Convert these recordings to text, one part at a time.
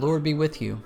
Lord be with you.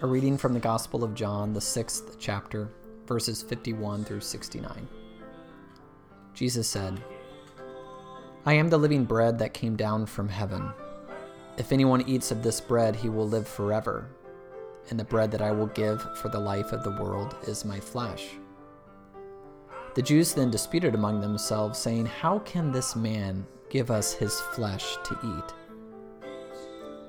A reading from the Gospel of John, the sixth chapter, verses 51 through 69. Jesus said, I am the living bread that came down from heaven. If anyone eats of this bread, he will live forever. And the bread that I will give for the life of the world is my flesh. The Jews then disputed among themselves, saying, How can this man give us his flesh to eat?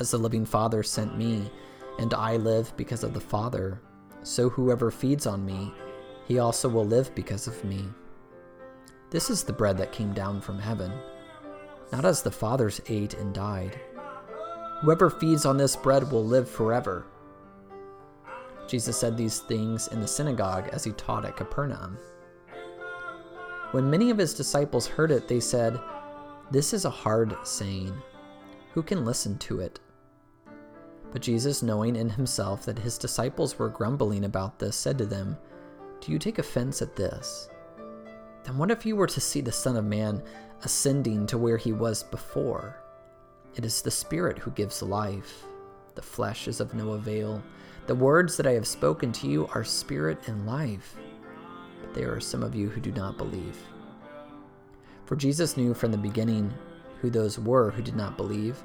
As the living Father sent me, and I live because of the Father, so whoever feeds on me, he also will live because of me. This is the bread that came down from heaven, not as the fathers ate and died. Whoever feeds on this bread will live forever. Jesus said these things in the synagogue as he taught at Capernaum. When many of his disciples heard it, they said, This is a hard saying. Who can listen to it? But Jesus, knowing in himself that his disciples were grumbling about this, said to them, Do you take offense at this? Then what if you were to see the Son of Man ascending to where he was before? It is the Spirit who gives life. The flesh is of no avail. The words that I have spoken to you are spirit and life. But there are some of you who do not believe. For Jesus knew from the beginning who those were who did not believe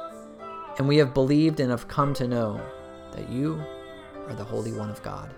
and we have believed and have come to know that you are the Holy One of God.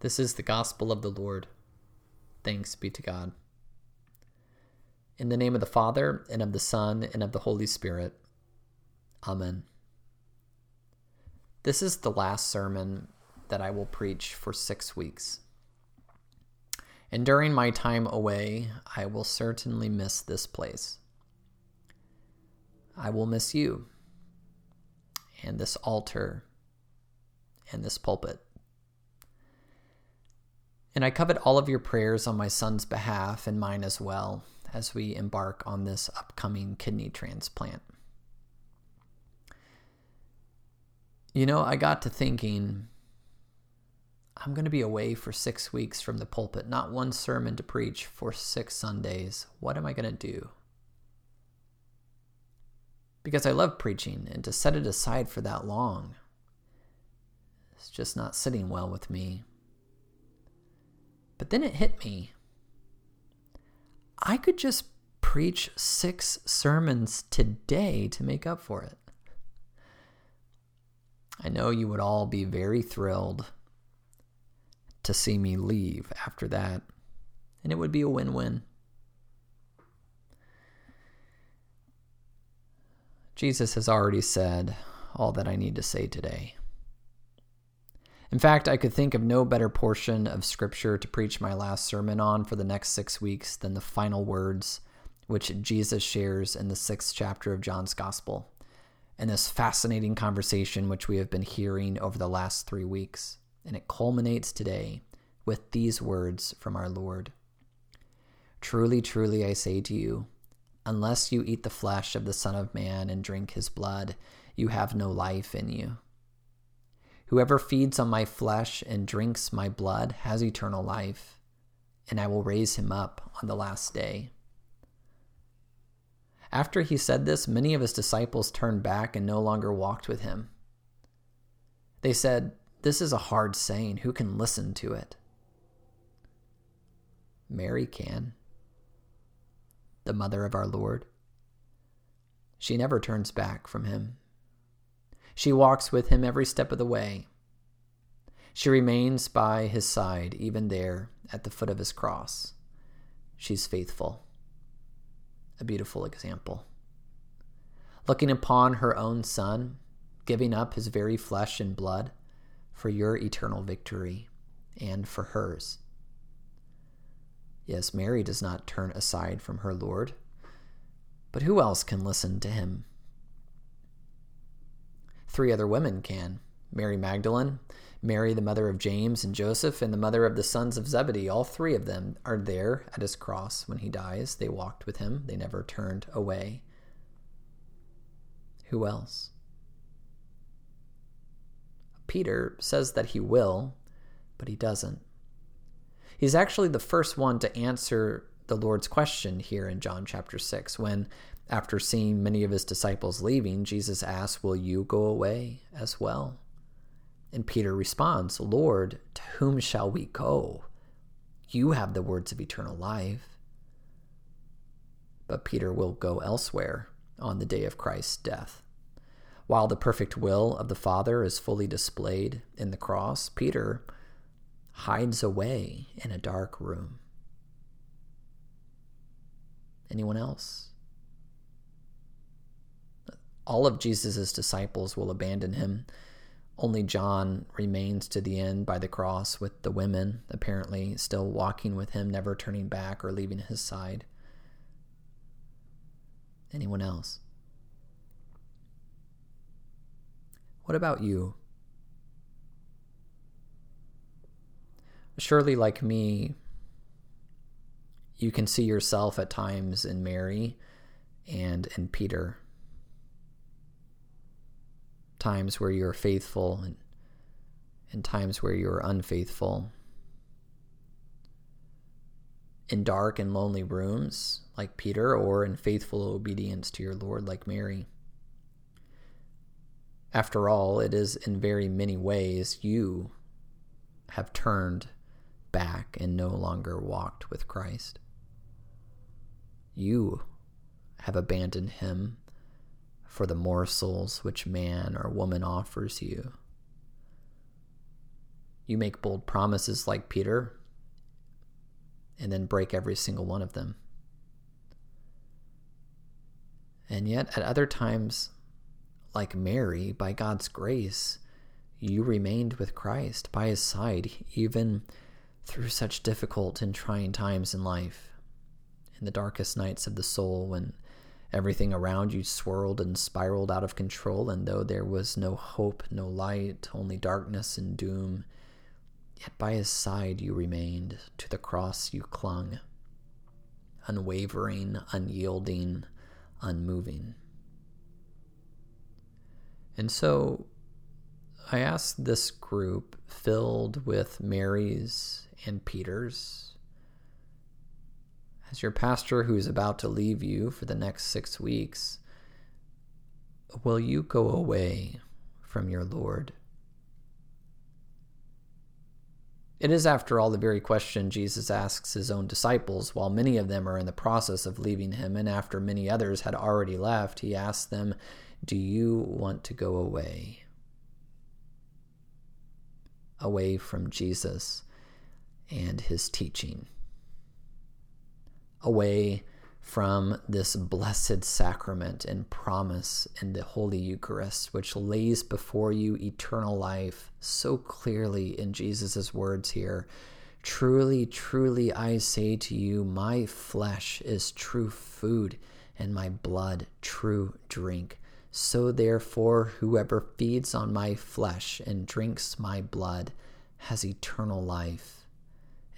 This is the gospel of the Lord. Thanks be to God. In the name of the Father, and of the Son, and of the Holy Spirit. Amen. This is the last sermon that I will preach for six weeks. And during my time away, I will certainly miss this place. I will miss you, and this altar, and this pulpit. And I covet all of your prayers on my son's behalf and mine as well as we embark on this upcoming kidney transplant. You know, I got to thinking, I'm going to be away for six weeks from the pulpit, not one sermon to preach for six Sundays. What am I going to do? Because I love preaching, and to set it aside for that long, it's just not sitting well with me. But then it hit me. I could just preach six sermons today to make up for it. I know you would all be very thrilled to see me leave after that, and it would be a win win. Jesus has already said all that I need to say today. In fact, I could think of no better portion of Scripture to preach my last sermon on for the next six weeks than the final words which Jesus shares in the sixth chapter of John's Gospel, and this fascinating conversation which we have been hearing over the last three weeks. And it culminates today with these words from our Lord Truly, truly, I say to you, unless you eat the flesh of the Son of Man and drink his blood, you have no life in you. Whoever feeds on my flesh and drinks my blood has eternal life, and I will raise him up on the last day. After he said this, many of his disciples turned back and no longer walked with him. They said, This is a hard saying. Who can listen to it? Mary can, the mother of our Lord. She never turns back from him. She walks with him every step of the way. She remains by his side, even there at the foot of his cross. She's faithful. A beautiful example. Looking upon her own son, giving up his very flesh and blood for your eternal victory and for hers. Yes, Mary does not turn aside from her Lord, but who else can listen to him? Three other women can Mary Magdalene, Mary, the mother of James and Joseph, and the mother of the sons of Zebedee. All three of them are there at his cross when he dies. They walked with him, they never turned away. Who else? Peter says that he will, but he doesn't. He's actually the first one to answer the Lord's question here in John chapter 6 when, after seeing many of his disciples leaving, Jesus asks, Will you go away as well? And Peter responds, Lord, to whom shall we go? You have the words of eternal life. But Peter will go elsewhere on the day of Christ's death. While the perfect will of the Father is fully displayed in the cross, Peter hides away in a dark room. Anyone else? All of Jesus' disciples will abandon him. Only John remains to the end by the cross with the women, apparently still walking with him, never turning back or leaving his side. Anyone else? What about you? surely, like me, you can see yourself at times in Mary and in Peter. Times where you're faithful and, and times where you're unfaithful. In dark and lonely rooms, like Peter, or in faithful obedience to your Lord, like Mary. After all, it is in very many ways you have turned back and no longer walked with Christ. You have abandoned him for the morsels which man or woman offers you. You make bold promises like Peter and then break every single one of them. And yet, at other times, like Mary, by God's grace, you remained with Christ by his side, even through such difficult and trying times in life, in the darkest nights of the soul, when everything around you swirled and spiraled out of control, and though there was no hope, no light, only darkness and doom, yet by his side you remained, to the cross you clung, unwavering, unyielding, unmoving. And so I asked this group, filled with Marys and Peters. As your pastor who's about to leave you for the next six weeks, will you go away from your Lord? It is, after all, the very question Jesus asks his own disciples while many of them are in the process of leaving him, and after many others had already left, he asks them, Do you want to go away? Away from Jesus and his teaching. Away from this blessed sacrament and promise in the Holy Eucharist, which lays before you eternal life so clearly in Jesus' words here. Truly, truly, I say to you, my flesh is true food, and my blood true drink. So therefore, whoever feeds on my flesh and drinks my blood has eternal life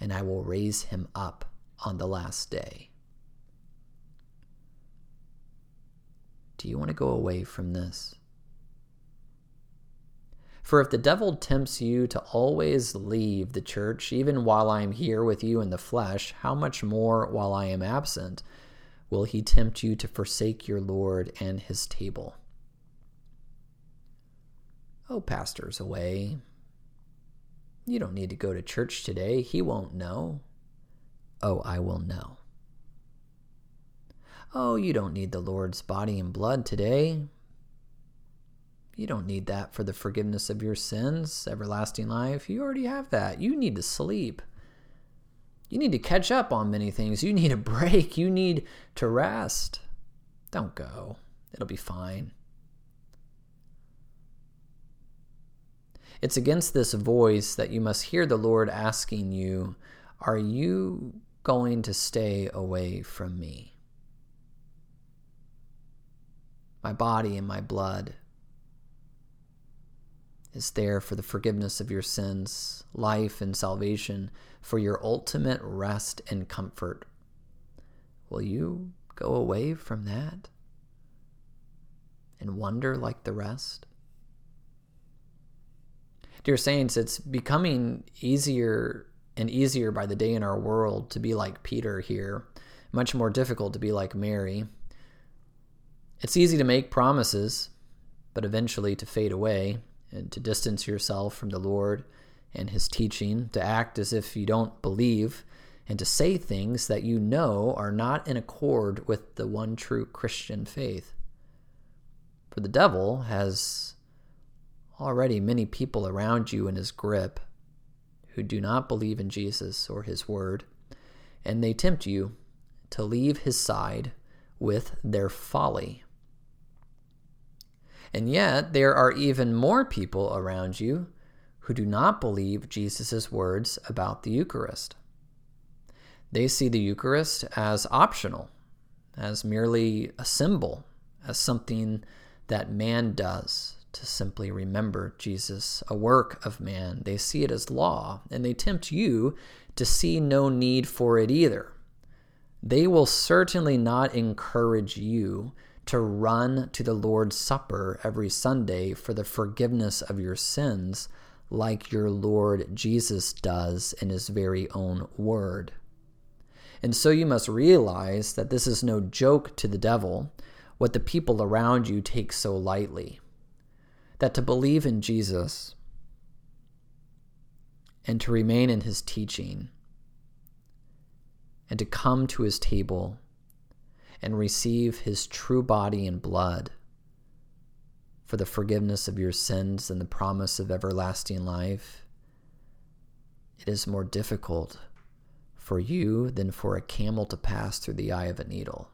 and I will raise him up on the last day. Do you want to go away from this? For if the devil tempts you to always leave the church, even while I am here with you in the flesh, how much more while I am absent will he tempt you to forsake your Lord and his table? Oh, pastor's away. You don't need to go to church today. He won't know. Oh, I will know. Oh, you don't need the Lord's body and blood today. You don't need that for the forgiveness of your sins, everlasting life. You already have that. You need to sleep. You need to catch up on many things. You need a break. You need to rest. Don't go. It'll be fine. It's against this voice that you must hear the Lord asking you, Are you going to stay away from me? My body and my blood is there for the forgiveness of your sins, life, and salvation, for your ultimate rest and comfort. Will you go away from that and wonder like the rest? Dear Saints, it's becoming easier and easier by the day in our world to be like Peter here, much more difficult to be like Mary. It's easy to make promises, but eventually to fade away and to distance yourself from the Lord and His teaching, to act as if you don't believe, and to say things that you know are not in accord with the one true Christian faith. For the devil has already many people around you in his grip who do not believe in Jesus or his word, and they tempt you to leave his side with their folly. And yet, there are even more people around you who do not believe Jesus' words about the Eucharist. They see the Eucharist as optional, as merely a symbol, as something that man does to simply remember Jesus, a work of man. They see it as law, and they tempt you to see no need for it either. They will certainly not encourage you to run to the Lord's Supper every Sunday for the forgiveness of your sins, like your Lord Jesus does in his very own word. And so you must realize that this is no joke to the devil, what the people around you take so lightly. That to believe in Jesus and to remain in his teaching and to come to his table and receive his true body and blood for the forgiveness of your sins and the promise of everlasting life, it is more difficult for you than for a camel to pass through the eye of a needle.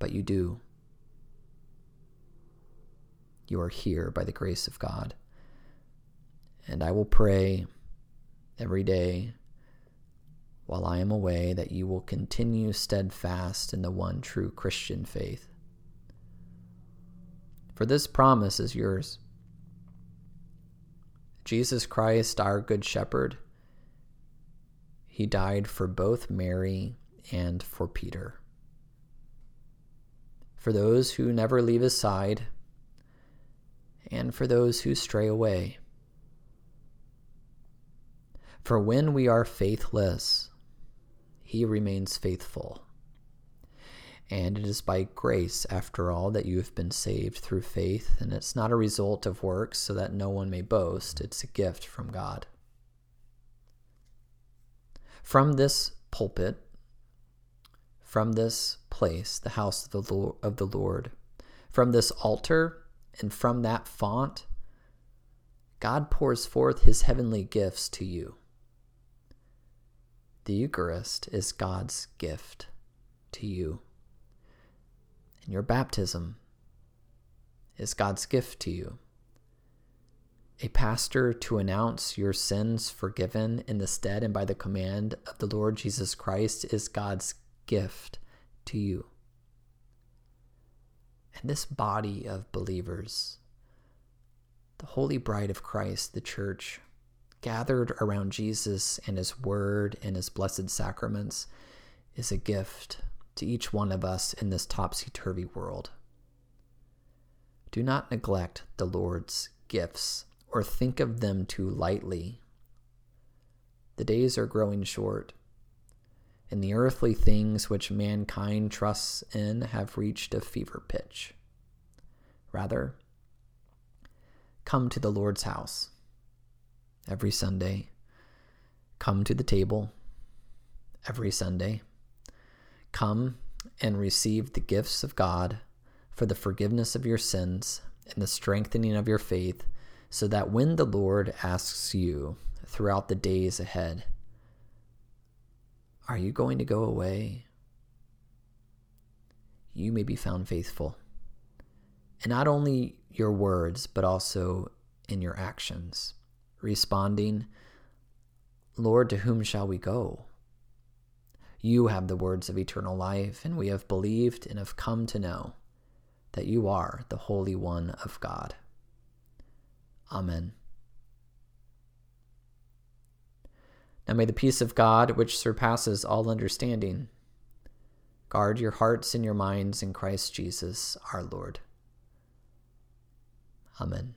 But you do. You are here by the grace of God. And I will pray every day while I am away, that you will continue steadfast in the one true Christian faith. For this promise is yours. Jesus Christ, our Good Shepherd, he died for both Mary and for Peter. For those who never leave his side, and for those who stray away. For when we are faithless, he remains faithful. And it is by grace, after all, that you have been saved through faith, and it's not a result of works so that no one may boast. It's a gift from God. From this pulpit, from this place, the house of the Lord, from this altar, and from that font, God pours forth his heavenly gifts to you. The Eucharist is God's gift to you. And your baptism is God's gift to you. A pastor to announce your sins forgiven in the stead and by the command of the Lord Jesus Christ is God's gift to you. And this body of believers, the holy bride of Christ, the church, gathered around Jesus and His Word and His blessed sacraments is a gift to each one of us in this topsy turvy world. Do not neglect the Lord's gifts or think of them too lightly. The days are growing short, and the earthly things which mankind trusts in have reached a fever pitch. Rather, come to the Lord's house every Sunday. Come to the table every Sunday. Come and receive the gifts of God for the forgiveness of your sins and the strengthening of your faith, so that when the Lord asks you throughout the days ahead, Are you going to go away? You may be found faithful. And not only your words, but also in your actions, responding, Lord, to whom shall we go? You have the words of eternal life, and we have believed and have come to know that you are the Holy One of God. Amen. Now may the peace of God, which surpasses all understanding, guard your hearts and your minds in Christ Jesus our Lord. Amen.